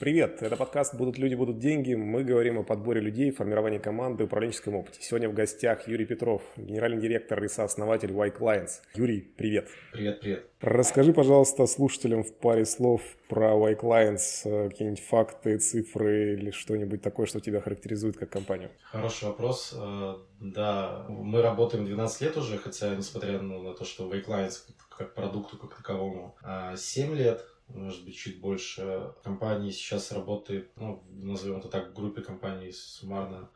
Привет, это подкаст «Будут люди, будут деньги». Мы говорим о подборе людей, формировании команды, управленческом опыте. Сегодня в гостях Юрий Петров, генеральный директор и сооснователь Y Clients. Юрий, привет. Привет, привет. Расскажи, пожалуйста, слушателям в паре слов про Y Clients, э, какие-нибудь факты, цифры или что-нибудь такое, что тебя характеризует как компанию. Хороший вопрос. Э, да, мы работаем 12 лет уже, хотя несмотря на то, что Y Clients как продукту как таковому 7 а лет, может быть, чуть больше. Компании сейчас работает, ну, назовем это так, в группе компаний суммарно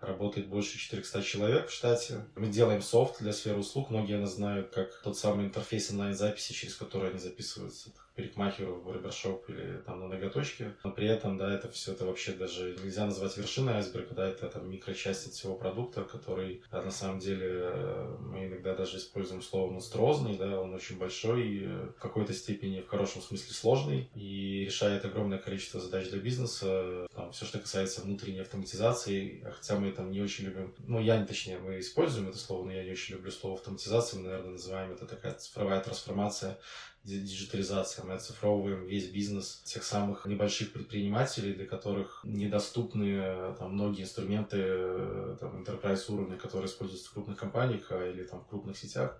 работает больше 400 человек в штате. Мы делаем софт для сферы услуг. Многие нас знают как тот самый интерфейс онлайн-записи, через который они записываются парикмахеру в барбершоп или там на ноготочке. Но при этом, да, это все это вообще даже нельзя назвать вершиной айсберга, да, это там микрочасть от всего продукта, который а, на самом деле э, мы иногда даже используем слово монструозный, да, он очень большой, в какой-то степени в хорошем смысле сложный и решает огромное количество задач для бизнеса. Там, все, что касается внутренней автоматизации, а хотя мы там не очень любим, ну, я, точнее, мы используем это слово, но я не очень люблю слово автоматизация, мы, наверное, называем это такая цифровая трансформация диджитализация. Мы оцифровываем весь бизнес тех самых небольших предпринимателей, для которых недоступны там, многие инструменты там, enterprise уровня, которые используются в крупных компаниях а, или там, в крупных сетях.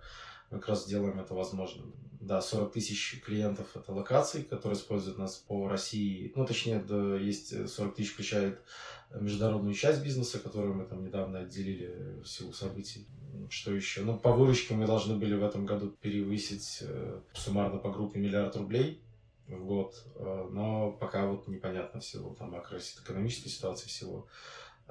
Как раз делаем это возможным. Да, 40 тысяч клиентов — это локаций, которые используют нас по России. Ну, точнее, да, есть 40 тысяч включает международную часть бизнеса, которую мы там недавно отделили в силу событий что еще? Ну, по выручке мы должны были в этом году перевысить э, суммарно по группе миллиард рублей в год, э, но пока вот непонятно всего, там макроэкономической ситуации всего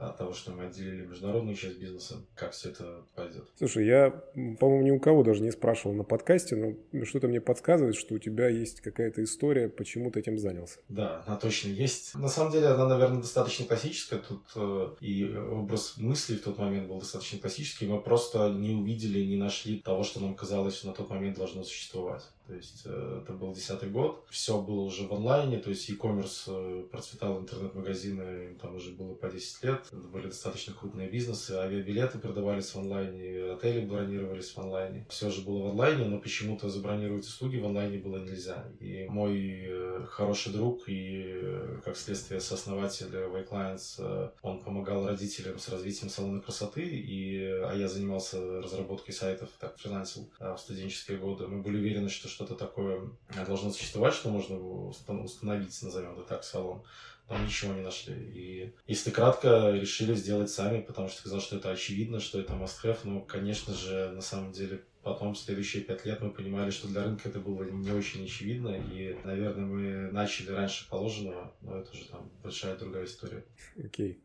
от того, что мы отделили международную часть бизнеса, как все это пойдет. Слушай, я, по-моему, ни у кого даже не спрашивал на подкасте, но что-то мне подсказывает, что у тебя есть какая-то история, почему ты этим занялся. Да, она точно есть. На самом деле, она, наверное, достаточно классическая. Тут э, и образ мысли в тот момент был достаточно классический. Мы просто не увидели, не нашли того, что нам казалось, что на тот момент должно существовать. То есть э, это был десятый год, все было уже в онлайне, то есть e-commerce э, процветал, интернет-магазины, там уже было по 10 лет, это были достаточно крупные бизнесы, авиабилеты продавались в онлайне, отели бронировались в онлайне. Все же было в онлайне, но почему-то забронировать услуги в онлайне было нельзя. И мой э, хороший друг и, как следствие, сооснователь Y Clients, он помогал родителям с развитием салона красоты, и, а я занимался разработкой сайтов, так, фрилансил в студенческие годы. Мы были уверены, что что-то такое должно существовать, что можно установить, назовем это так, салон. Там ничего не нашли. И если кратко, решили сделать сами, потому что сказал, что это очевидно, что это must-have. Но, конечно же, на самом деле, потом, следующие пять лет, мы понимали, что для рынка это было не очень очевидно. И, наверное, мы начали раньше положенного, но это уже там большая другая история. Окей. Okay.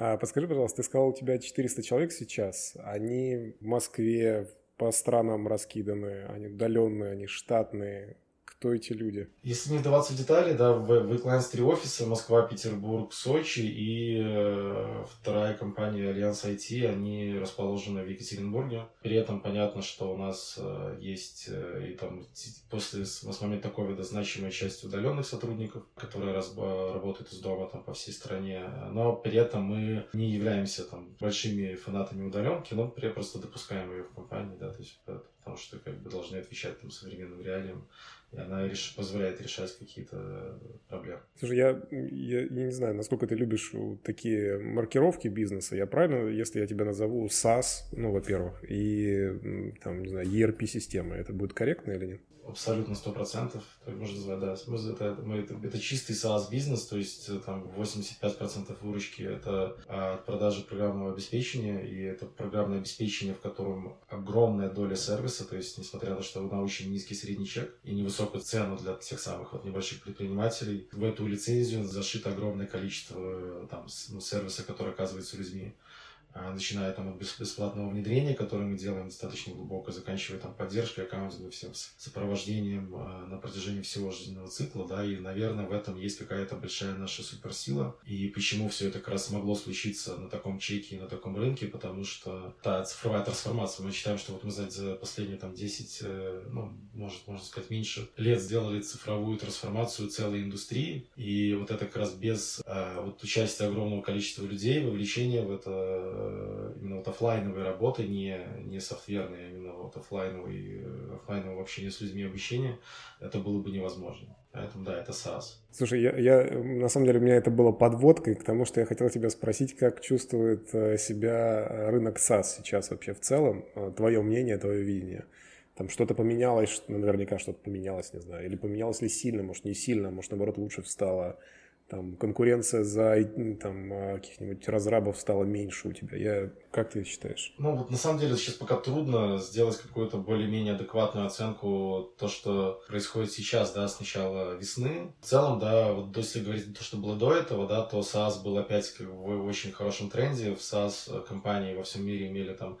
А подскажи, пожалуйста, ты сказал, у тебя 400 человек сейчас. Они в Москве, по странам раскиданы, они удаленные, они штатные. Кто эти люди? Если не вдаваться в детали, да, в, в Yclients три офиса, Москва, Петербург, Сочи и э, вторая компания Альянс IT, они расположены в Екатеринбурге. При этом понятно, что у нас э, есть э, и там после с, момента ковида значимая часть удаленных сотрудников, которые раз, работают из дома там по всей стране, но при этом мы не являемся там большими фанатами удаленки, но при, просто допускаем ее в компании, да, то есть потому что как бы должны отвечать там современным реалиям и она реш... позволяет решать какие-то проблемы. Слушай, я, я, я не знаю, насколько ты любишь такие маркировки бизнеса. Я правильно, если я тебя назову SaaS, ну, во-первых, и, там, не знаю, ERP-система, это будет корректно или нет? Абсолютно сто процентов, можно назвать, да. Это, мы, это, это чистый SaaS бизнес, то есть э, там 85% выручки это от продажи программного обеспечения, и это программное обеспечение, в котором огромная доля сервиса, то есть несмотря на то, что на очень низкий средний чек и невысокую цену для тех самых вот небольших предпринимателей, в эту лицензию зашито огромное количество э, там, ну, сервиса, который оказывается людьми. А, начиная там от бесплатного внедрения, которое мы делаем достаточно глубоко, заканчивая там поддержкой, аккаунтинга, всем сопровождением а, на протяжении всего жизненного цикла, да, и, наверное, в этом есть какая-то большая наша суперсила. И почему все это как раз могло случиться на таком чеке и на таком рынке, потому что та цифровая трансформация, мы считаем, что вот мы за, за последние там 10, э, ну, может, можно сказать, меньше лет сделали цифровую трансформацию целой индустрии, и вот это как раз без э, вот участия огромного количества людей, вовлечения в это именно вот офлайновой работы, не, не софтверной, а именно вот офлайновой, офлайнового общения с людьми обучения, это было бы невозможно. Поэтому да, это SaaS. Слушай, я, я на самом деле у меня это было подводкой к тому, что я хотел тебя спросить, как чувствует э, себя рынок SaaS сейчас вообще в целом, э, твое мнение, твое видение. Там что-то поменялось, наверняка что-то поменялось, не знаю, или поменялось ли сильно, может не сильно, может наоборот лучше встало там конкуренция за там, а, каких-нибудь разрабов стала меньше у тебя. Я, как ты считаешь? Ну, вот на самом деле сейчас пока трудно сделать какую-то более-менее адекватную оценку то, что происходит сейчас, да, с начала весны. В целом, да, вот если говорить то, что было до этого, да, то SaaS был опять как в очень хорошем тренде. В SaaS компании во всем мире имели там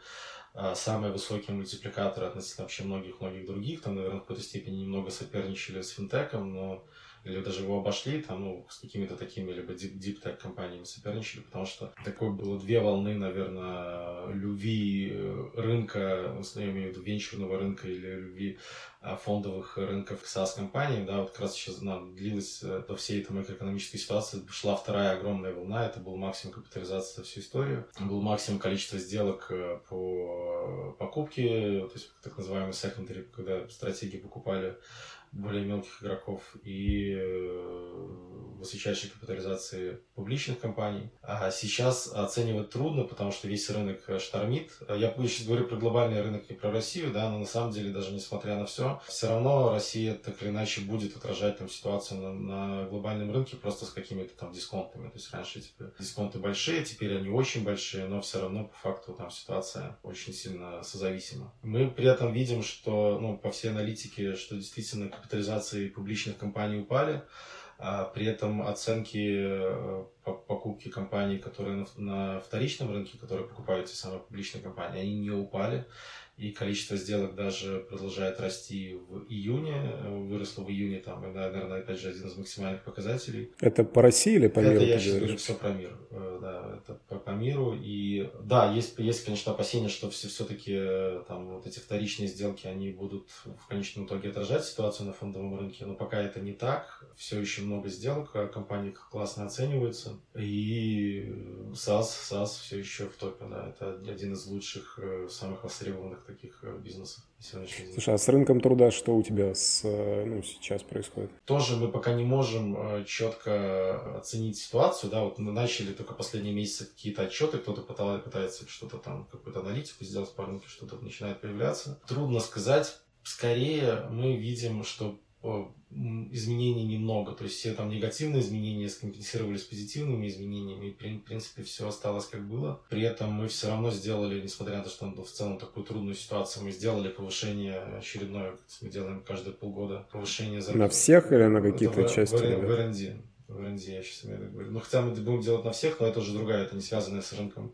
а, самые высокие мультипликаторы относительно вообще многих-многих других. Там, наверное, в какой-то степени немного соперничали с финтеком, но или даже его обошли, там, ну, с какими-то такими либо deep, deep tech компаниями соперничали, потому что такой было две волны, наверное, любви э, рынка, ну, я имею в виду венчурного рынка или любви а, фондовых рынков к SaaS-компаниям, да, вот как раз сейчас она длилась э, до всей этой макроэкономической ситуации, шла вторая огромная волна, это был максимум капитализации за всю историю, был максимум количества сделок э, по покупке, то есть так называемый secondary, когда стратегии покупали более мелких игроков и э, высочайшей капитализации публичных компаний. А сейчас оценивать трудно, потому что весь рынок э, штормит. Я сейчас говорю про глобальный рынок, не про Россию, да, но на самом деле, даже несмотря на все, все равно Россия так или иначе будет отражать там ситуацию на, на глобальном рынке просто с какими-то там дисконтами. То есть раньше типа, дисконты большие, теперь они очень большие, но все равно по факту там ситуация очень сильно созависима. Мы при этом видим, что, ну, по всей аналитике, что действительно капитализации публичных компаний упали, а при этом оценки э, покупки компаний, которые на вторичном рынке, которые покупают те самые публичные компании, они не упали и количество сделок даже продолжает расти в июне, выросло в июне, там, это, наверное, опять же, один из максимальных показателей. Это по России или по миру? Это я сейчас говорю все про мир, э, да, это по, по миру, и да, есть, есть, конечно, опасения, что все, все-таки э, там вот эти вторичные сделки, они будут в конечном итоге отражать ситуацию на фондовом рынке, но пока это не так, все еще много сделок, а компании классно оцениваются, и SaaS, SaaS все еще в топе, да, это один из лучших, э, самых востребованных таких э, бизнесов Слушай, а с рынком труда что у тебя с, э, ну, сейчас происходит? Тоже мы пока не можем э, четко оценить ситуацию, да, вот мы начали только последние месяцы какие-то отчеты, кто-то пытается что-то там, какую-то аналитику сделать по рынку, что-то начинает появляться. Трудно сказать, скорее мы видим, что изменений немного. То есть все там негативные изменения скомпенсировались позитивными изменениями, и в принципе все осталось как было. При этом мы все равно сделали, несмотря на то, что в целом такую трудную ситуацию, мы сделали повышение очередное, мы делаем каждые полгода повышение зарплаты. На всех или на какие-то части? В, в, в R&D. В R&D я сейчас имею в виду. Ну, хотя мы будем делать на всех, но это уже другая, это не связанное с рынком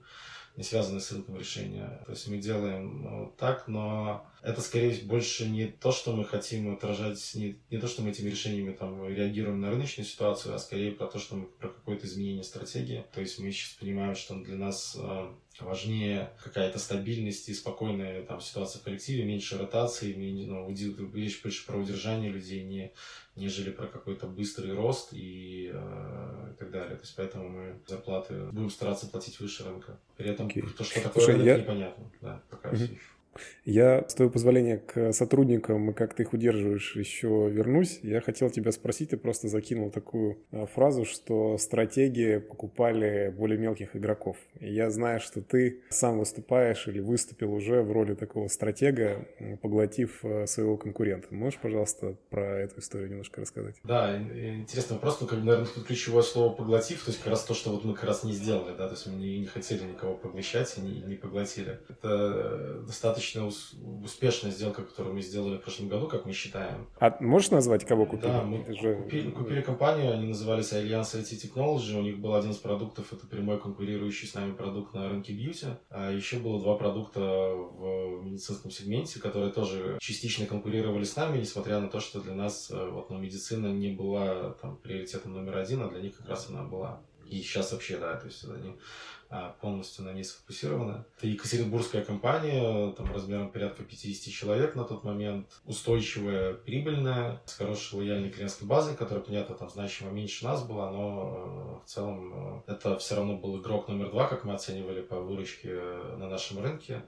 не связанные с рынком решения. То есть мы делаем ну, так, но это скорее больше не то, что мы хотим отражать, не, не то, что мы этими решениями там реагируем на рыночную ситуацию, а скорее про то, что мы про какое-то изменение стратегии. То есть мы сейчас понимаем, что для нас э, важнее какая-то стабильность и спокойная там ситуация в коллективе, меньше ротации, меньше, ну, речь больше про удержание людей, не, нежели про какой-то быстрый рост и, э, и так далее. То есть поэтому мы зарплаты будем стараться платить выше рынка. При этом okay. то, что такое Слушай, рынок, я... непонятно. Да, пока mm-hmm. все еще. Я, с твоего позволения, к сотрудникам и как ты их удерживаешь, еще вернусь. Я хотел тебя спросить, ты просто закинул такую а, фразу, что стратегии покупали более мелких игроков. И я знаю, что ты сам выступаешь или выступил уже в роли такого стратега, поглотив а, своего конкурента. Можешь, пожалуйста, про эту историю немножко рассказать? Да, интересный вопрос, но, наверное, тут ключевое слово «поглотив», то есть как раз то, что вот мы как раз не сделали, да, то есть мы не, не хотели никого поглощать и не, не поглотили. Это э, достаточно достаточно успешная сделка, которую мы сделали в прошлом году, как мы считаем. А можешь назвать, кого купили? Да, мы же... купили, купили компанию, они назывались Alliance IT Technology, у них был один из продуктов, это прямой конкурирующий с нами продукт на рынке бьюти, а еще было два продукта в медицинском сегменте, которые тоже частично конкурировали с нами, несмотря на то, что для нас э, вот, ну, медицина не была там, приоритетом номер один, а для них как раз она была. И сейчас вообще, да, то есть они полностью на ней сфокусирована. Это Екатеринбургская компания, там размером порядка 50 человек на тот момент, устойчивая, прибыльная, с хорошей лояльной клиентской базой, которая, понятно, там значимо меньше нас была, но э, в целом э, это все равно был игрок номер два, как мы оценивали по выручке на нашем рынке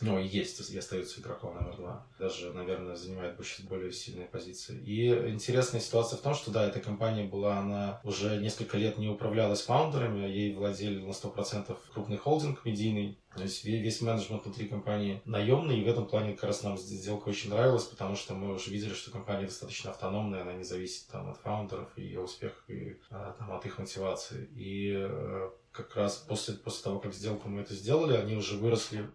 ну, и есть, и остается игроком номер два. Даже, наверное, занимает больше, более сильные позиции. И интересная ситуация в том, что, да, эта компания была, она уже несколько лет не управлялась фаундерами, ей владели на 100% крупный холдинг медийный, то есть весь менеджмент внутри компании наемный, и в этом плане как раз нам сделка очень нравилась, потому что мы уже видели, что компания достаточно автономная, она не зависит там, от фаундеров и ее успеха, и а, там, от их мотивации. И э, как раз после, после того, как сделку мы это сделали, они уже выросли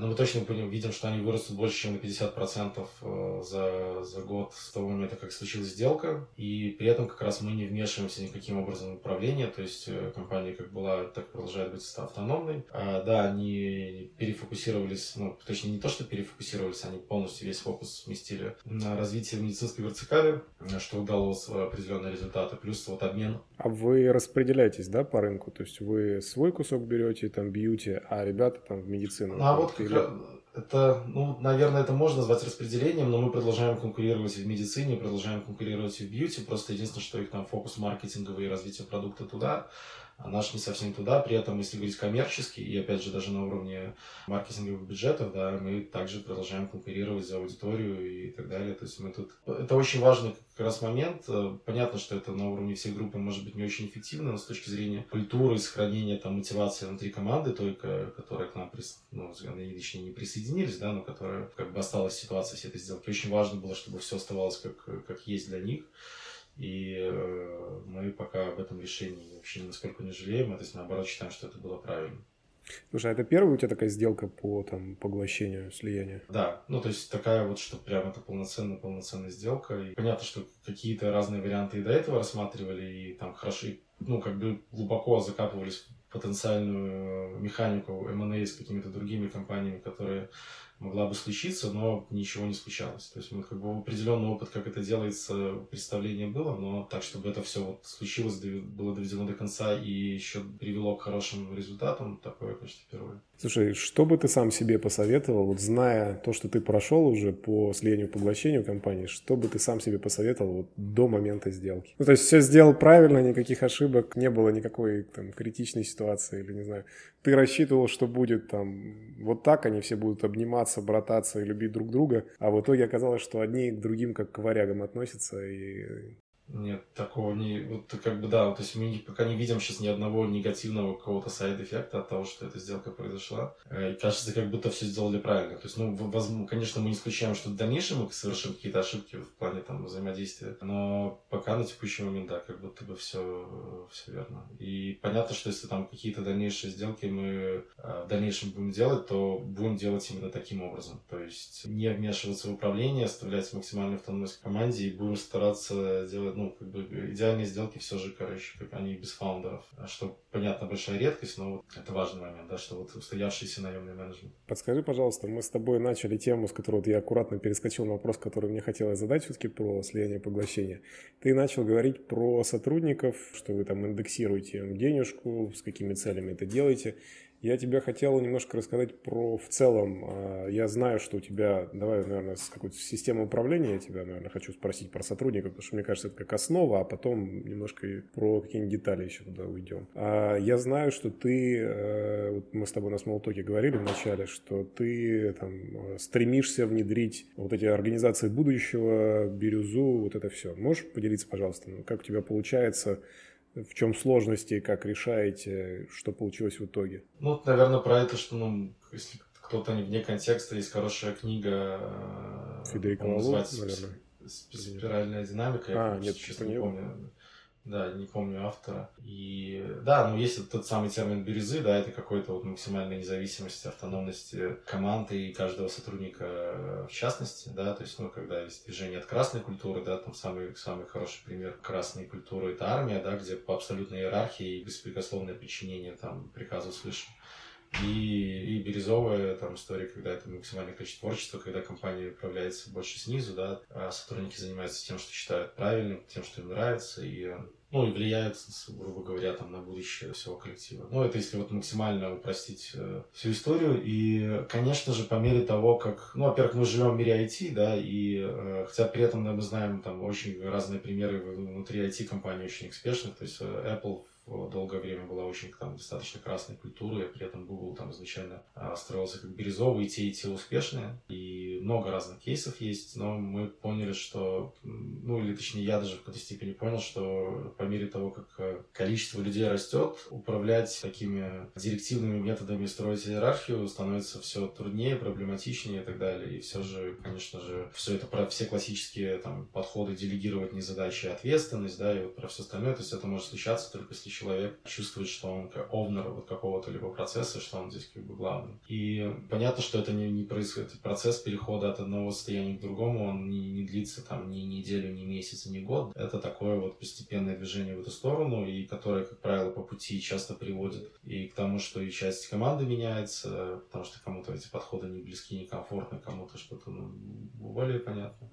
но мы точно видим, что они вырастут больше, чем на 50% э, за, за год с того момента, как случилась сделка. И при этом как раз мы не вмешиваемся никаким образом в управление. То есть э, компания как была, так продолжает быть автономной. А, да, они перефокусировались, ну, точнее не то, что перефокусировались, они полностью весь фокус сместили на развитие медицинской вертикали, что дало определенные результаты. Плюс вот обмен. А вы распределяетесь, да, по рынку? То есть вы свой кусок берете, там, бьюти, а ребята там в медицину? А вот как раз, это, ну, наверное, это можно назвать распределением, но мы продолжаем конкурировать в медицине, продолжаем конкурировать в бьюти. Просто единственное, что их там фокус маркетинговый и развитие продукта туда а наш не совсем туда. При этом, если говорить коммерчески, и опять же даже на уровне маркетинговых бюджетов, да, мы также продолжаем конкурировать за аудиторию и так далее. То есть мы тут... Это очень важный как раз момент. Понятно, что это на уровне всей группы может быть не очень эффективно, но с точки зрения культуры, сохранения там мотивации внутри команды, только которая к нам, прис... ну, лично не присоединились, да, но которая как бы осталась ситуация всей этой сделки. Очень важно было, чтобы все оставалось как, как есть для них. И э, мы пока об этом решении вообще насколько не жалеем, а то есть наоборот считаем, что это было правильно. Слушай, а это первая у тебя такая сделка по там, поглощению слияния? Да, ну то есть такая вот, что прям это полноценная, полноценная сделка. И понятно, что какие-то разные варианты и до этого рассматривали, и там хорошо, ну как бы глубоко закапывались в потенциальную механику M&A с какими-то другими компаниями, которые могла бы случиться, но ничего не случалось. То есть мы как бы определенный опыт, как это делается, представление было, но так, чтобы это все вот случилось, было доведено до конца и еще привело к хорошим результатам, такое, конечно, впервые. Слушай, что бы ты сам себе посоветовал, вот зная то, что ты прошел уже по слиянию поглощению компании, что бы ты сам себе посоветовал вот до момента сделки? Ну, то есть все сделал правильно, никаких ошибок, не было никакой там критичной ситуации или, не знаю, ты рассчитывал, что будет там вот так, они все будут обниматься, брататься и любить друг друга, а в итоге оказалось, что одни к другим как к варягам относятся и нет, такого не... Вот как бы да, то есть мы пока не видим сейчас ни одного негативного какого-то сайд-эффекта от того, что эта сделка произошла. Э, и кажется, как будто все сделали правильно. То есть, ну, возможно, конечно, мы не исключаем, что в дальнейшем мы совершим какие-то ошибки в плане там взаимодействия, но пока на текущий момент, да, как будто бы все, все верно. И понятно, что если там какие-то дальнейшие сделки мы э, в дальнейшем будем делать, то будем делать именно таким образом. То есть не вмешиваться в управление, оставлять максимальную автономность команде и будем стараться делать ну, как бы идеальные сделки все же, короче, как они без фаундеров. А что, понятно, большая редкость, но вот это важный момент, да, что вот устоявшийся наемный менеджмент. Подскажи, пожалуйста, мы с тобой начали тему, с которой вот я аккуратно перескочил на вопрос, который мне хотелось задать все-таки про слияние поглощения. Ты начал говорить про сотрудников, что вы там индексируете денежку, с какими целями это делаете. Я тебе хотел немножко рассказать про в целом. А, я знаю, что у тебя, давай, наверное, с какой-то системы управления я тебя, наверное, хочу спросить про сотрудников, потому что мне кажется, это как основа, а потом немножко про какие-нибудь детали еще туда уйдем. А, я знаю, что ты, э, вот мы с тобой на Смолтоке говорили вначале, что ты там стремишься внедрить вот эти организации будущего, бирюзу, вот это все. Можешь поделиться, пожалуйста, как у тебя получается в чем сложности, как решаете, что получилось в итоге? Ну, наверное, про это, что, ну, если кто-то не вне контекста, есть хорошая книга, э, Федерико называется наверное. «Спиральная динамика», а, я нет, честно не помню. Да, не помню автора. И да, ну есть тот самый термин бирюзы, да, это какой-то вот максимальной независимости, автономности команды и каждого сотрудника э, в частности, да, то есть, ну, когда есть движение от красной культуры, да, там самый, самый хороший пример красной культуры это армия, да, где по абсолютной иерархии и беспрекословное подчинение там приказу свыше. И, и бирюзовая там история, когда это максимальное количество творчества, когда компания управляется больше снизу, да, а сотрудники занимаются тем, что считают правильным, тем, что им нравится, и ну, и влияют, грубо говоря, там, на будущее всего коллектива. Ну, это если вот максимально упростить э, всю историю. И, конечно же, по мере того, как... Ну, во-первых, мы живем в мире IT, да, и э, хотя при этом да, мы знаем там очень разные примеры внутри IT-компаний очень успешных. То есть э, Apple долгое время была очень там достаточно красной культурой, при этом Google там изначально а, строился как бирюзовый, и те, и те успешные, и много разных кейсов есть, но мы поняли, что, ну или точнее я даже в какой-то степени понял, что по мере того, как э, количество людей растет, управлять такими директивными методами строить иерархию становится все труднее, проблематичнее и так далее, и все же, конечно же, все это про все классические там подходы делегировать не задачи, а ответственность, да, и вот про все остальное, то есть это может случаться только если человек чувствует, что он как овнер вот какого-то либо процесса, что он здесь как бы главный. И понятно, что это не, не происходит, процесс перехода от одного состояния к другому, он не, не длится там ни неделю, ни месяц, ни год. Это такое вот постепенное движение в эту сторону, и которое, как правило, по пути часто приводит и к тому, что и часть команды меняется, потому что кому-то эти подходы не близки, не комфортны, кому-то что-то ну, более понятно.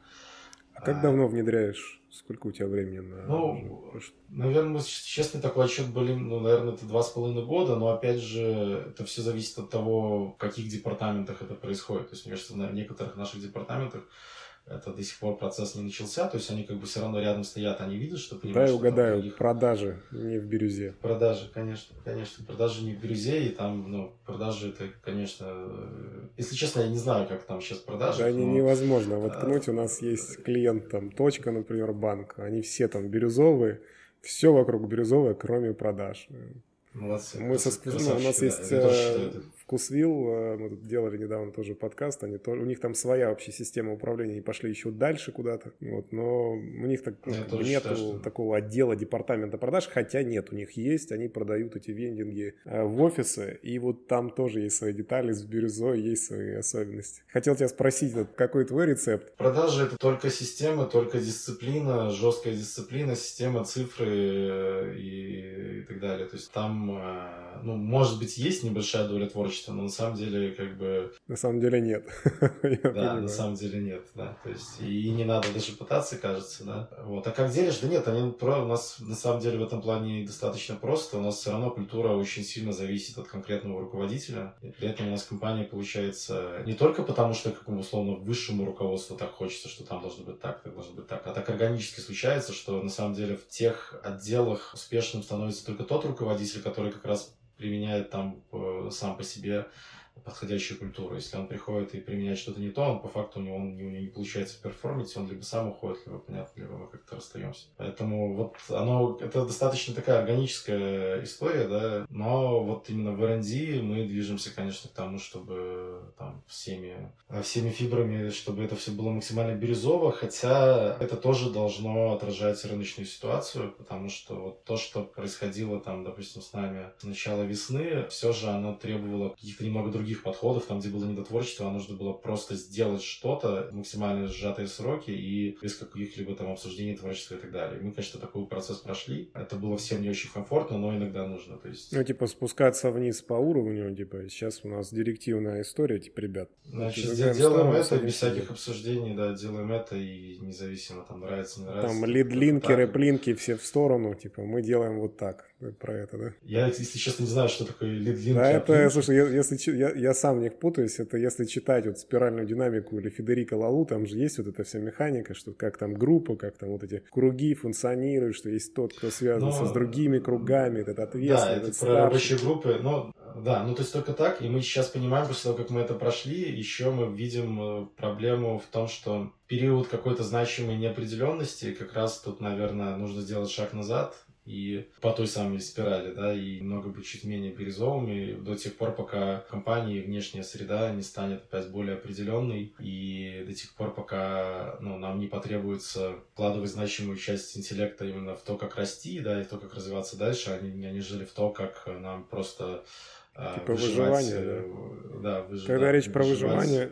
А как давно внедряешь? Сколько у тебя времени на... Ну, наверное, честно, такой отчет были, ну, наверное, это два с половиной года, но, опять же, это все зависит от того, в каких департаментах это происходит. То есть, мне кажется, в некоторых наших департаментах это до сих пор процесс не начался, то есть они как бы все равно рядом стоят, они видят, что Да, угадаю, других... продажи не в бирюзе. Продажи, конечно, конечно, продажи не в бирюзе, и там, ну, продажи это, конечно, э, если честно, я не знаю, как там сейчас продажи. Да, но... невозможно воткнуть, у нас есть клиент, там, точка, например, банк, они все там бирюзовые, все вокруг бирюзовое, кроме продаж. Молодцы. Мы со, ну, у нас да, есть э, Вкусвилл, э, мы тут делали недавно тоже подкаст, они тоже, у них там своя вообще система управления, они пошли еще дальше куда-то, вот, но у них так, ну, нет считаю, что... такого отдела департамента продаж, хотя нет, у них есть, они продают эти вендинги э, в офисы, и вот там тоже есть свои детали, с бирюзой есть свои особенности. Хотел тебя спросить, какой твой рецепт? Продажи это только система, только дисциплина, жесткая дисциплина, система, цифры и, и так далее, то есть там Э, ну, может быть, есть небольшая доля творчества, но на самом деле, как бы... На самом деле нет. Да, на самом деле нет, да. То есть, и не надо даже пытаться, кажется, да. Вот. А как делишь? Да нет, они у нас на самом деле в этом плане достаточно просто. У нас все равно культура очень сильно зависит от конкретного руководителя. И при этом у нас компания получается не только потому, что какому условно высшему руководству так хочется, что там должно быть так, так должно быть так, а так органически случается, что на самом деле в тех отделах успешным становится только тот руководитель, который как раз применяет там э, сам по себе подходящую культуру. Если он приходит и применяет что-то не то, он по факту у него, он, у него не получается перформить, он либо сам уходит, либо, понятно, либо мы как-то расстаемся. Поэтому вот оно, это достаточно такая органическая история, да, но вот именно в R&D мы движемся, конечно, к тому, чтобы там всеми, всеми фибрами, чтобы это все было максимально бирюзово, хотя это тоже должно отражать рыночную ситуацию, потому что вот то, что происходило там, допустим, с нами с начала весны, все же оно требовало каких-то немного других других подходов, там, где было недотворчество, а нужно было просто сделать что-то, максимально сжатые сроки и без каких-либо там обсуждений творчества и так далее. Мы, конечно, такой процесс прошли. Это было всем не очень комфортно, но иногда нужно. То есть... Ну, типа, спускаться вниз по уровню, типа, сейчас у нас директивная история, типа, ребят. Значит, делаем это без всяких обсуждений, да, делаем это и независимо, там, нравится, не нравится. Там лид-линки, рэп-линки все в сторону, типа, мы делаем вот так про это, да? Я, если честно, не знаю, что такое лид-линки. Да, это, слушай, если, я, я сам в них путаюсь, это если читать вот спиральную динамику или Федерико Лалу, там же есть вот эта вся механика, что как там группа, как там вот эти круги функционируют, что есть тот, кто связан с другими кругами, этот ответственный, Да, это про рабочие группы, но да, ну то есть только так, и мы сейчас понимаем, после того, как мы это прошли, еще мы видим э, проблему в том, что период какой-то значимой неопределенности, как раз тут, наверное, нужно сделать шаг назад и по той самой спирали, да, и немного быть чуть менее бирюзовыми до тех пор, пока компании внешняя среда не станет опять более определенной, и до тех пор, пока ну, нам не потребуется вкладывать значимую часть интеллекта именно в то, как расти, да, и в то, как развиваться дальше, они, они жили в то, как нам просто а, Типа выживание, да? Э, да, выж... Когда да, речь про выживание,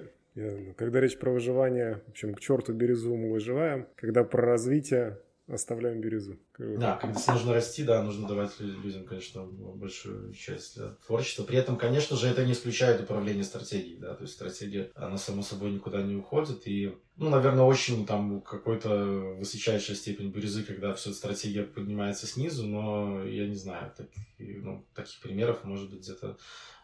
когда речь про выживание, в общем, к черту бирюзу мы выживаем. Когда про развитие, оставляем бирюзу. Да, когда нужно расти, да, нужно давать людям, конечно, большую часть для творчества. При этом, конечно же, это не исключает управление стратегией, да, то есть стратегия, она само собой никуда не уходит, и, ну, наверное, очень там какой-то высочайшая степень бирюзы, когда все стратегия поднимается снизу, но я не знаю, так, ну, таких примеров, может быть, где-то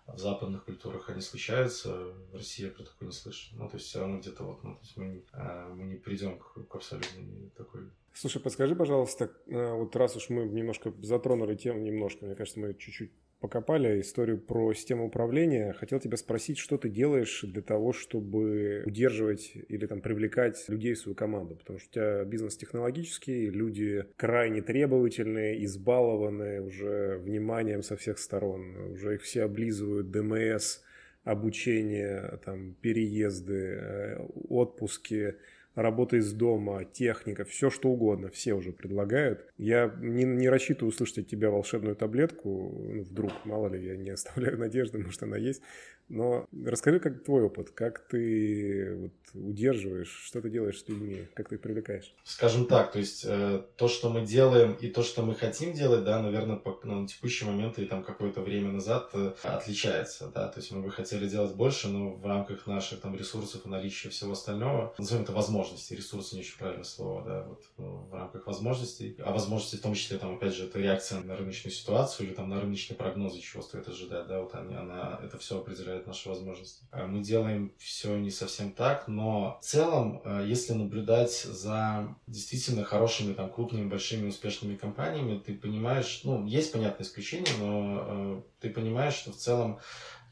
в западных культурах они случаются, в России я про такое не слышу. Ну, то есть все равно где-то вот, ну, то есть мы, а, мы не придем к, к абсолютно такой Слушай, подскажи, пожалуйста, э, вот раз уж мы немножко затронули тему, немножко, мне кажется, мы чуть-чуть покопали историю про систему управления. Хотел тебя спросить, что ты делаешь для того, чтобы удерживать или там привлекать людей в свою команду? Потому что у тебя бизнес технологический, люди крайне требовательные, избалованные уже вниманием со всех сторон. Уже их все облизывают, ДМС, обучение, там, переезды, э, отпуски – работа из дома, техника, все что угодно, все уже предлагают. Я не, не рассчитываю услышать от тебя волшебную таблетку, ну, вдруг, мало ли, я не оставляю надежды, может она есть, но расскажи, как твой опыт, как ты вот, удерживаешь, что ты делаешь с людьми, как ты их привлекаешь? Скажем так, то есть э, то, что мы делаем и то, что мы хотим делать, да, наверное, по, ну, на текущий момент и там какое-то время назад э, отличается, да, то есть мы бы хотели делать больше, но в рамках наших там ресурсов и наличия всего остального, назовем это возможности, ресурсы не очень правильное слово, да, вот ну, в рамках возможностей, а возможности в том числе, там, опять же, это реакция на рыночную ситуацию или там на рыночные прогнозы, чего стоит ожидать, да, вот они, она, это все определяет расширяет наши возможности. А мы делаем все не совсем так, но в целом, э, если наблюдать за действительно хорошими, там, крупными, большими, успешными компаниями, ты понимаешь, ну, есть понятное исключение, но э, ты понимаешь, что в целом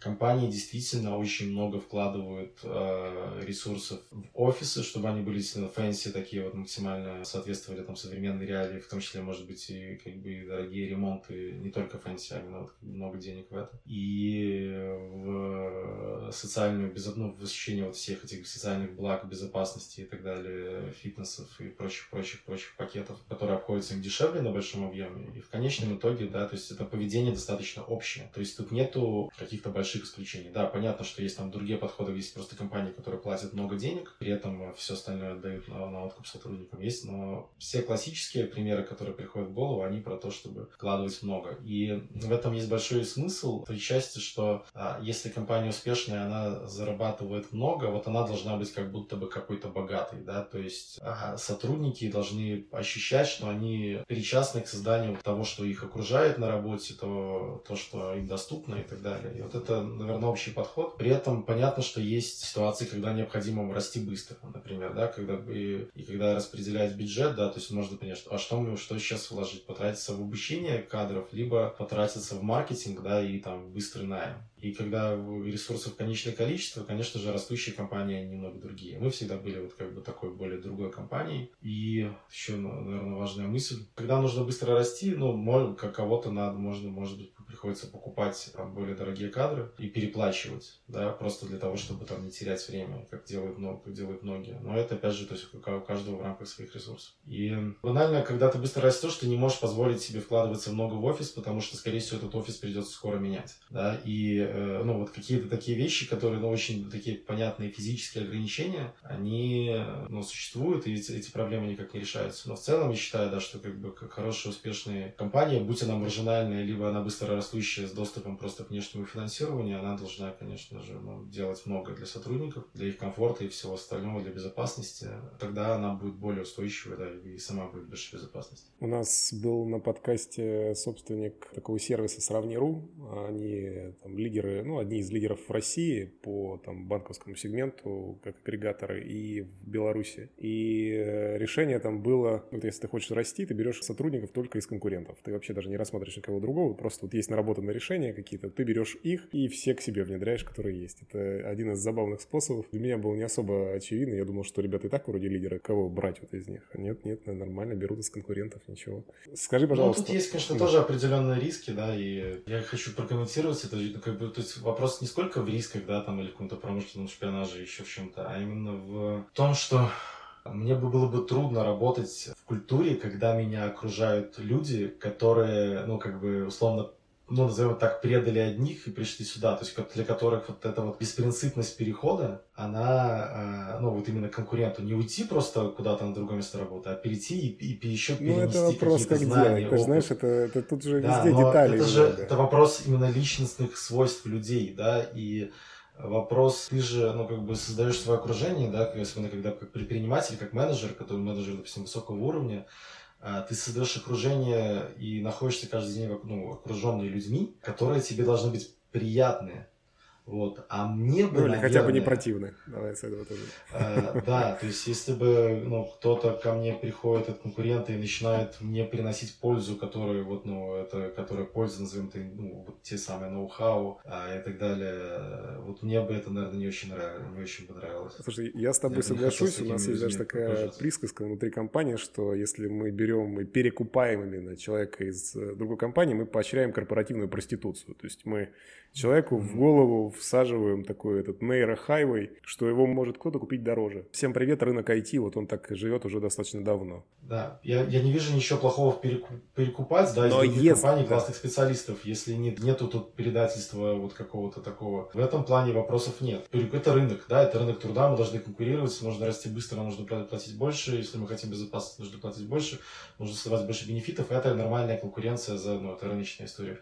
Компании действительно очень много вкладывают э, ресурсов в офисы, чтобы они были действительно fancy, такие вот максимально соответствовали там современной реалии, в том числе, может быть, и как бы дорогие ремонты, не только fancy, а именно вот, много денег в это. И в социальную, без, ну, в восхищение вот всех этих социальных благ, безопасности и так далее, фитнесов и прочих, прочих, прочих пакетов, которые обходятся им дешевле на большом объеме. И в конечном итоге, да, то есть это поведение достаточно общее. То есть тут нету каких-то больших больших исключений. Да, понятно, что есть там другие подходы, есть просто компании, которые платят много денег, при этом все остальное отдают на, на откуп сотрудникам. Есть, но все классические примеры, которые приходят в голову, они про то, чтобы вкладывать много. И в этом есть большой смысл той части, что а, если компания успешная, она зарабатывает много, вот она должна быть как будто бы какой-то богатой, да, то есть а, сотрудники должны ощущать, что они причастны к созданию того, что их окружает на работе, то, то что им доступно и так далее. И вот это наверное, общий подход. При этом понятно, что есть ситуации, когда необходимо расти быстро, например, да, когда и, и когда распределять бюджет, да, то есть можно понять, что, а что мы, что сейчас вложить, потратиться в обучение кадров, либо потратиться в маркетинг, да, и там быстрый найм. И когда ресурсов конечное количество, конечно же, растущие компании немного другие. Мы всегда были вот как бы такой более другой компанией. И еще, наверное, важная мысль. Когда нужно быстро расти, ну, как кого-то надо, можно, может быть, приходится покупать там более дорогие кадры и переплачивать, да, просто для того, чтобы там не терять время, как делают, много, как делают многие. Но это, опять же, то есть у каждого в рамках своих ресурсов. И банально, когда ты быстро растешь, ты не можешь позволить себе вкладываться много в офис, потому что, скорее всего, этот офис придется скоро менять, да, и, э, ну, вот какие-то такие вещи, которые, ну, очень такие понятные физические ограничения, они, ну, существуют, и эти, эти проблемы никак не решаются. Но в целом, я считаю, да, что как бы как хорошая, успешная компания, будь она маржинальная, либо она быстро растущая с доступом просто к внешнему финансированию, она должна, конечно же, ну, делать много для сотрудников, для их комфорта и всего остального, для безопасности. Тогда она будет более устойчивой, да, и сама будет больше безопасности. У нас был на подкасте собственник такого сервиса Сравни.ру. Они там лидеры, ну, одни из лидеров в России по там банковскому сегменту, как агрегаторы, и в Беларуси. И э, решение там было, вот если ты хочешь расти, ты берешь сотрудников только из конкурентов. Ты вообще даже не рассматриваешь никого другого, просто вот есть наработанные решения какие-то, ты берешь их и все к себе внедряешь, которые есть. Это один из забавных способов. Для меня был не особо очевидный. Я думал, что ребята и так вроде лидеры. Кого брать вот из них? А нет, нет, нормально, берут из конкурентов, ничего. Скажи, пожалуйста. Ну, тут есть, конечно, тоже определенные риски, да, и я хочу прокомментировать это. Ну, как бы, то есть вопрос не сколько в рисках, да, там, или в каком-то промышленном шпионаже, еще в чем-то, а именно в том, что мне бы было бы трудно работать в культуре, когда меня окружают люди, которые, ну, как бы, условно, ну, назовем так, предали одних и пришли сюда, то есть для которых вот эта вот беспринципность перехода, она, э, ну, вот именно конкуренту, не уйти просто куда-то на другое место работы, а перейти и, и еще перенести Ну, это вопрос, как знания, делать, ты знаешь, это, это тут же да, везде детали. это же, это вопрос именно личностных свойств людей, да, и вопрос, ты же, ну, как бы создаешь свое окружение, да, особенно когда как предприниматель, как менеджер, который менеджер, допустим, высокого уровня, ты создаешь окружение и находишься каждый день ну, окруженный людьми, которые тебе должны быть приятные. Вот. А мне бы, Ну, или наверное, хотя бы не противны. Давай с этого тоже. э, да, то есть если бы ну, кто-то ко мне приходит от конкурента и начинает мне приносить пользу, которая вот, ну, это, которая польза, назовем это, ну, вот те самые ноу-хау а, и так далее, вот мне бы это, наверное, не очень нравилось, не очень понравилось. Слушай, я с тобой Я бы соглашусь. с У нас есть даже такая погружаться. присказка внутри компании, что если мы берем и перекупаем именно человека из э, другой компании, мы поощряем корпоративную проституцию. То есть мы человеку в голову всаживаем такой этот нейрохайвей, что его может кто-то купить дороже. Всем привет, рынок IT, вот он так живет уже достаточно давно. Да, я, я не вижу ничего плохого в переку- перекупать, да, из Но других если- компаний, классных специалистов, если нет, нету тут предательства вот какого-то такого. В этом плане вопросов нет. Это рынок, да, это рынок труда, мы должны конкурировать, нужно расти быстро, нужно пла- платить больше, если мы хотим безопасности, нужно платить больше, нужно создавать больше бенефитов, это нормальная конкуренция за, ну, это рыночная история.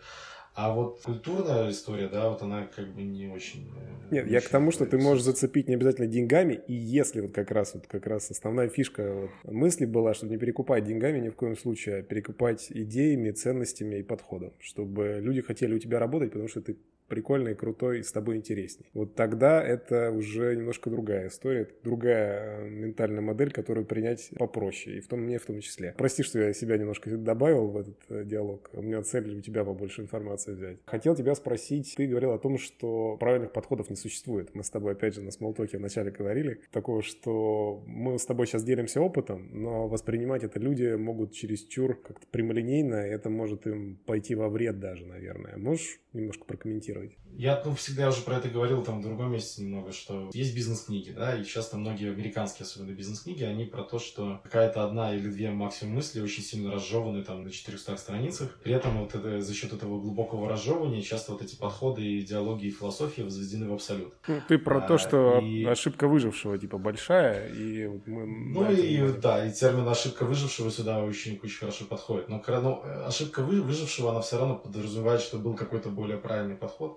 А вот культурная история, да, вот она как бы не очень... э, Нет, не я очень к тому, что ты можешь зацепить не обязательно деньгами, и если вот как раз вот как раз основная фишка вот мысли была, что не перекупать деньгами ни в коем случае, а перекупать идеями, ценностями и подходом, чтобы люди хотели у тебя работать, потому что ты прикольный, крутой, и с тобой интересней. Вот тогда это уже немножко другая история, другая э, ментальная модель, которую принять попроще, и в том мне в том числе. Прости, что я себя немножко добавил в этот э, диалог. У меня цель у тебя побольше информации взять. Хотел тебя спросить, ты говорил о том, что правильных подходов не существует. Мы с тобой, опять же, на смолтоке вначале говорили, такого, что мы с тобой сейчас делимся опытом, но воспринимать это люди могут чересчур как-то прямолинейно, это может им пойти во вред даже, наверное. Можешь немножко прокомментировать? Я, ну, всегда уже про это говорил там в другом месте немного, что есть бизнес-книги, да, и часто многие американские, особенно бизнес-книги, они про то, что какая-то одна или две максимум мысли очень сильно разжеваны там на 400 страницах. При этом вот это, за счет этого глубокого разжевывания часто вот эти подходы, идеологии и философии возведены в абсолют. Ну, ты про А, то, что и- ошибка выжившего, типа, большая, и вот мы... Ну это и говорим. да, и термин ошибка выжившего сюда очень, очень хорошо подходит. Но кра- ну, э, ошибка вы- выжившего, она все равно подразумевает, что был какой-то более правильный подход.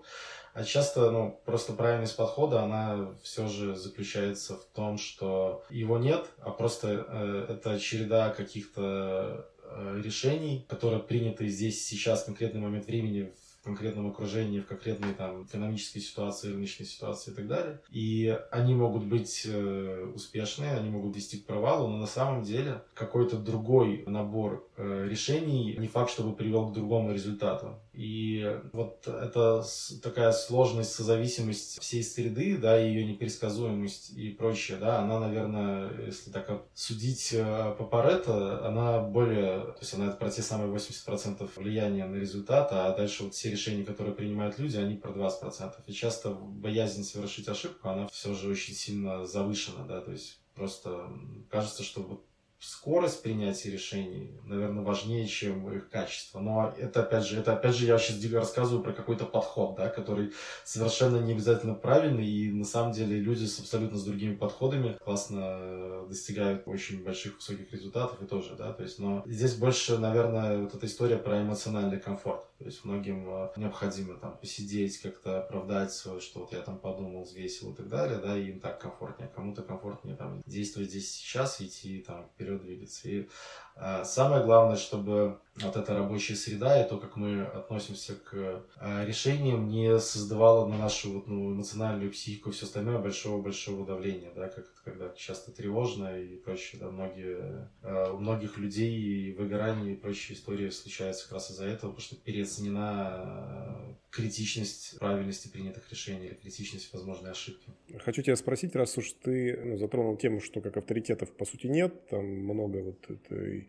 А часто, ну, просто правильность подхода, она все же заключается в том, что его нет, а просто э, это череда каких-то э, решений, которые приняты здесь, сейчас, в конкретный момент времени, в конкретном окружении, в конкретной там экономической ситуации, рыночной ситуации и так далее. И они могут быть э, успешные, они могут вести к провалу, но на самом деле какой-то другой набор э, решений не факт, чтобы привел к другому результату. И вот это такая сложность, созависимость всей среды, да, ее непредсказуемость и прочее, да, она, наверное, если так судить э, по Паретто, она более, то есть она про те самые 80% влияния на результат, а дальше вот все решения, которые принимают люди, они про 20%. И часто боязнь совершить ошибку, она все же очень сильно завышена, да, то есть просто кажется, что вот скорость принятия решений, наверное, важнее, чем их качество. Но это опять же, это опять же я сейчас рассказываю про какой-то подход, да, который совершенно не обязательно правильный, и на самом деле люди с абсолютно с другими подходами классно э, достигают очень больших высоких результатов и тоже, да, то есть, но здесь больше, наверное, вот эта история про эмоциональный комфорт. То есть многим э, необходимо там посидеть, как-то оправдать свое, что вот я там подумал, взвесил и так далее, да, и им так комфортнее. Кому-то комфортнее там действовать здесь сейчас, идти там вперед двигаться. И самое главное, чтобы вот эта рабочая среда и то, как мы относимся к а, решениям, не создавало на нашу вот, ну, эмоциональную психику все остальное большого-большого давления, да, как когда часто тревожно и прочее, да, многие, а, у многих людей выгорание и прочие истории случаются как раз из-за этого, потому что переоценена а, критичность правильности принятых решений или критичность возможной ошибки. Хочу тебя спросить, раз уж ты ну, затронул тему, что как авторитетов по сути нет, там много вот этой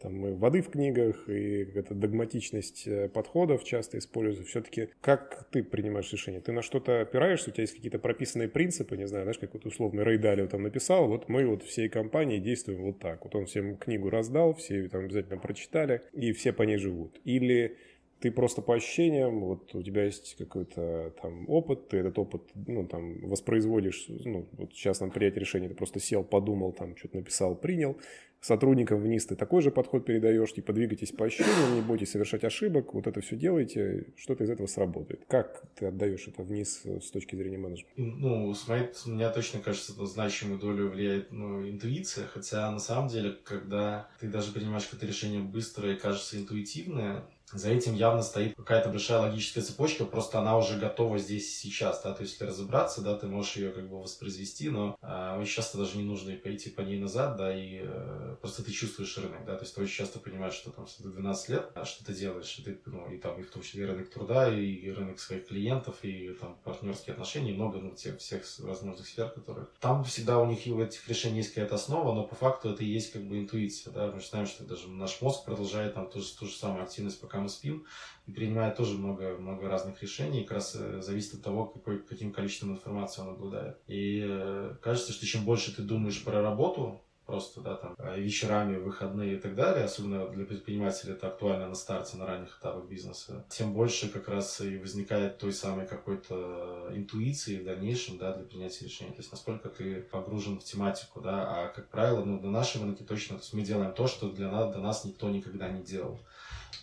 там и воды в книгах, и какая-то догматичность э, подходов часто используется. Все-таки как ты принимаешь решение? Ты на что-то опираешься? У тебя есть какие-то прописанные принципы? Не знаю, знаешь, как вот условно Рэй Далио там написал, вот мы вот всей компании действуем вот так. Вот он всем книгу раздал, все ее там обязательно прочитали, и все по ней живут. Или ты просто по ощущениям, вот у тебя есть какой-то там опыт, ты этот опыт, ну, там, воспроизводишь, ну, вот сейчас на принятие решения ты просто сел, подумал, там, что-то написал, принял, сотрудникам вниз ты такой же подход передаешь, типа, двигайтесь по ощущениям, не бойтесь совершать ошибок, вот это все делаете, что-то из этого сработает. Как ты отдаешь это вниз э, с точки зрения менеджмента? Ну, с моей, с меня точно кажется, на значимую долю влияет ну, интуиция, хотя на самом деле, когда ты даже принимаешь какое-то решение быстрое и кажется интуитивное, за этим явно стоит какая-то большая логическая цепочка, просто она уже готова здесь сейчас, да, то есть если разобраться, да, ты можешь ее как бы воспроизвести, но э, очень часто даже не нужно пойти по ней назад, да, и э, просто ты чувствуешь рынок, да, то есть ты очень часто понимаешь, что там, что ты 12 лет, а что ты делаешь, и ты, ну, и там, и в том числе и рынок труда, и рынок своих клиентов, и там партнерские отношения, и много, ну, тех всех возможных сфер, которые... Там всегда у них и у этих решений есть какая-то основа, но по факту это и есть как бы интуиция, да, мы знаем, что даже наш мозг продолжает там ту ту же самую активность, пока мы спим, и принимает тоже много, много разных решений, как раз э, зависит от того, какой, каким количеством информации он обладает. И э, кажется, что чем больше ты думаешь про работу, просто, да, там, э, вечерами, выходные и так далее, особенно для предпринимателей это актуально на старте, на ранних этапах бизнеса, тем больше как раз и возникает той самой какой-то интуиции в дальнейшем, да, для принятия решений. То есть, насколько ты погружен в тематику, да, а, как правило, ну, на нашем рынке точно, то есть мы делаем то, что для нас, для нас никто никогда не делал.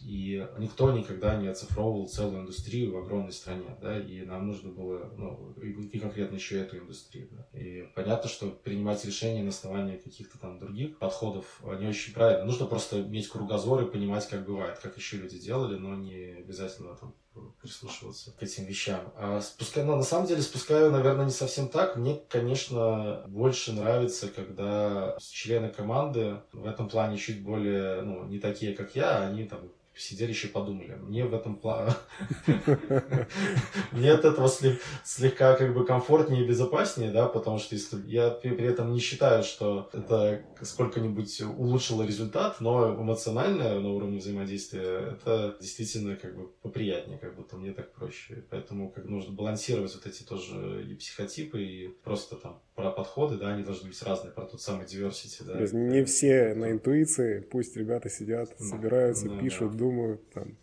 И никто никогда не оцифровывал целую индустрию в огромной стране, да, и нам нужно было, ну, и конкретно еще эту индустрию, да. И понятно, что принимать решения на основании каких-то там других подходов не очень правильно. Нужно просто иметь кругозор и понимать, как бывает, как еще люди делали, но не обязательно там прислушиваться к этим вещам. А спускаю, ну, на самом деле спускаю, наверное, не совсем так. Мне, конечно, больше нравится, когда члены команды в этом плане чуть более, ну, не такие, как я, они там сидели еще подумали. Мне в этом плане... Мне от этого слегка как бы комфортнее и безопаснее, да, потому что если я при этом не считаю, что это сколько-нибудь улучшило результат, но эмоционально на уровне взаимодействия это действительно как бы поприятнее, как будто мне так проще. Поэтому как нужно балансировать вот эти тоже и психотипы, и просто там про подходы, да, они должны быть разные, про тот самый diversity, да. То есть не все на интуиции, пусть ребята сидят, да. собираются, да, пишут. Думают, там,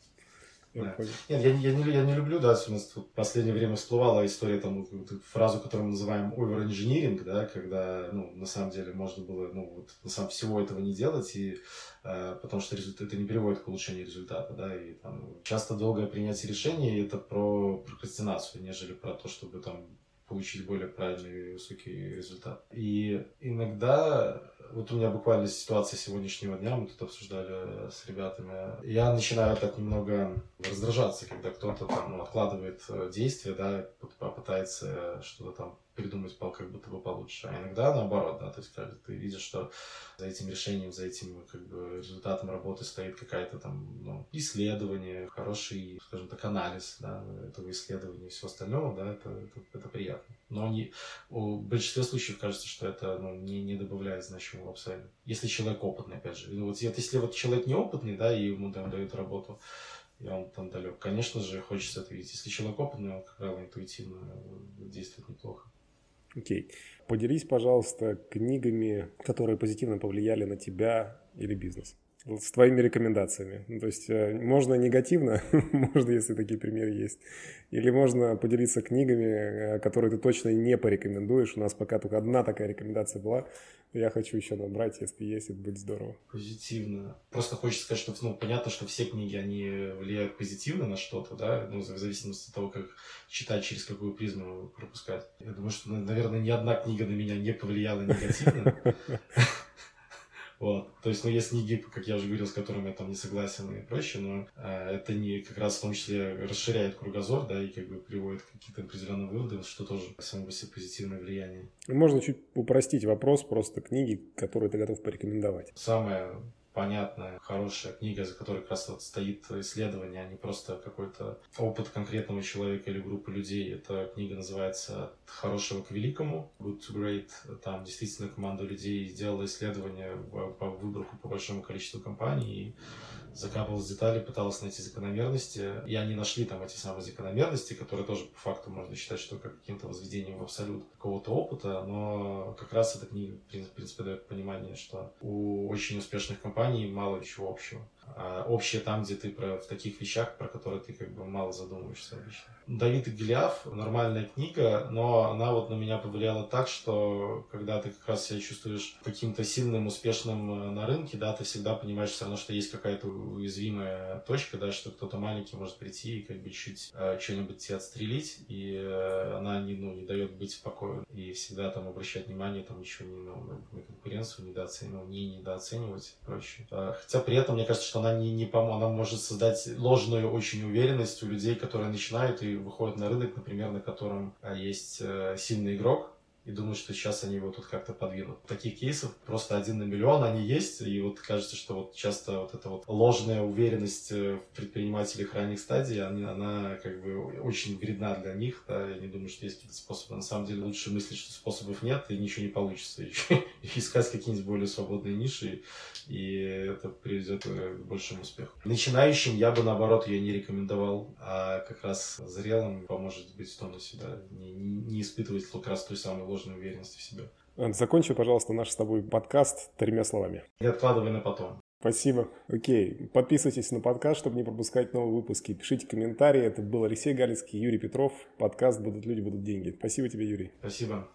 я да. Нет, я, я, не, я не люблю, да, у нас в последнее время всплывала история, там, фразу, которую мы называем over-engineering, да, когда, ну, на самом деле можно было, ну, вот, на самом всего этого не делать, и, э, потому что результат, это не приводит к улучшению результата, да, и там часто долгое принятие решений это про прокрастинацию, нежели про то, чтобы там получить более правильный высокий результат. И иногда, вот у меня буквально ситуация сегодняшнего дня, мы тут обсуждали с ребятами, я начинаю так немного раздражаться, когда кто-то там ну, откладывает э, действия, да, попытается что-то там придумать как будто бы получше. А иногда наоборот, да, то есть как ты видишь, что за этим решением, за этим как бы результатом работы стоит какая-то там ну, исследование, хороший, скажем так, анализ да, этого исследования и всего остального, да, это, это, это приятно. Но не, в большинстве случаев кажется, что это ну, не, не добавляет значимого абсолютно. Если человек опытный, опять же. Ну, вот, если вот человек неопытный, да, и ему там дают работу, и он там далек. Конечно же, хочется это видеть. Если человек опытный, он, как правило, интуитивно действует неплохо. Окей. Поделись, пожалуйста, книгами, которые позитивно повлияли на тебя или бизнес. С твоими рекомендациями. Ну, то есть э, можно негативно, можно, если такие примеры есть, или можно поделиться книгами, э, которые ты точно не порекомендуешь. У нас пока только одна такая рекомендация была. Я хочу еще набрать, если есть, это будет здорово. Позитивно. Просто хочется сказать, что ну, понятно, что все книги, они влияют позитивно на что-то, да, ну, в зависимости от того, как читать, через какую призму пропускать. Я думаю, что, наверное, ни одна книга на меня не повлияла негативно. Вот. То есть, ну, есть книги, как я уже говорил, с которыми я там не согласен и прочее, но э, это не как раз в том числе расширяет кругозор, да, и как бы приводит к каким-то определенным выводам, что тоже само по себе позитивное влияние. Можно чуть упростить вопрос, просто книги, которые ты готов порекомендовать. Самое понятная, хорошая книга, за которой как раз вот стоит исследование, а не просто какой-то опыт конкретного человека или группы людей. Эта книга называется «От хорошего к великому», «Good to Great». Там действительно команда людей сделала исследование по выборку по большому количеству компаний, и закапывалась в детали, пыталась найти закономерности, и они нашли там эти самые закономерности, которые тоже по факту можно считать, что как каким-то возведением в абсолют какого-то опыта, но как раз эта книга, в принципе, дает понимание, что у очень успешных компаний мало чего общего. А общее там, где ты про, в таких вещах, про которые ты как бы мало задумываешься обычно. Давид и Голиаф нормальная книга, но она вот на меня повлияла так, что когда ты как раз себя чувствуешь каким-то сильным, успешным э, на рынке, да, ты всегда понимаешь все равно, что есть какая-то уязвимая точка, да, что кто-то маленький может прийти и как бы чуть э, что-нибудь тебе отстрелить, и э, она не, ну, не дает быть спокойным. И всегда там обращать внимание, там ничего не, ну, на конкуренцию недооценивать, не недооценивать. А, хотя при этом, мне кажется, что она не, не пом... она может создать ложную очень уверенность у людей, которые начинают и выходят на рынок, например, на котором а, есть э, сильный игрок, и думают, что сейчас они его тут как-то подвинут. Таких кейсов просто один на миллион, они есть, и вот кажется, что вот часто вот эта вот ложная уверенность э, в предпринимателях ранних стадий, она, она как бы очень вредна для них, да, я не думаю, что есть какие-то способы. На самом деле лучше мыслить, что способов нет, и ничего не получится. Искать какие-нибудь более свободные ниши, и это приведет к большему успеху. Начинающим я бы, наоборот, ее не рекомендовал, а как раз зрелым поможет быть в тонусе, да, не, не испытывать как раз той самой ложной уверенности в себе. Закончи, пожалуйста, наш с тобой подкаст тремя словами. Не откладывай на потом. Спасибо. Окей. Подписывайтесь на подкаст, чтобы не пропускать новые выпуски. Пишите комментарии. Это был Алексей Галицкий, Юрий Петров. Подкаст «Будут люди, будут деньги». Спасибо тебе, Юрий. Спасибо.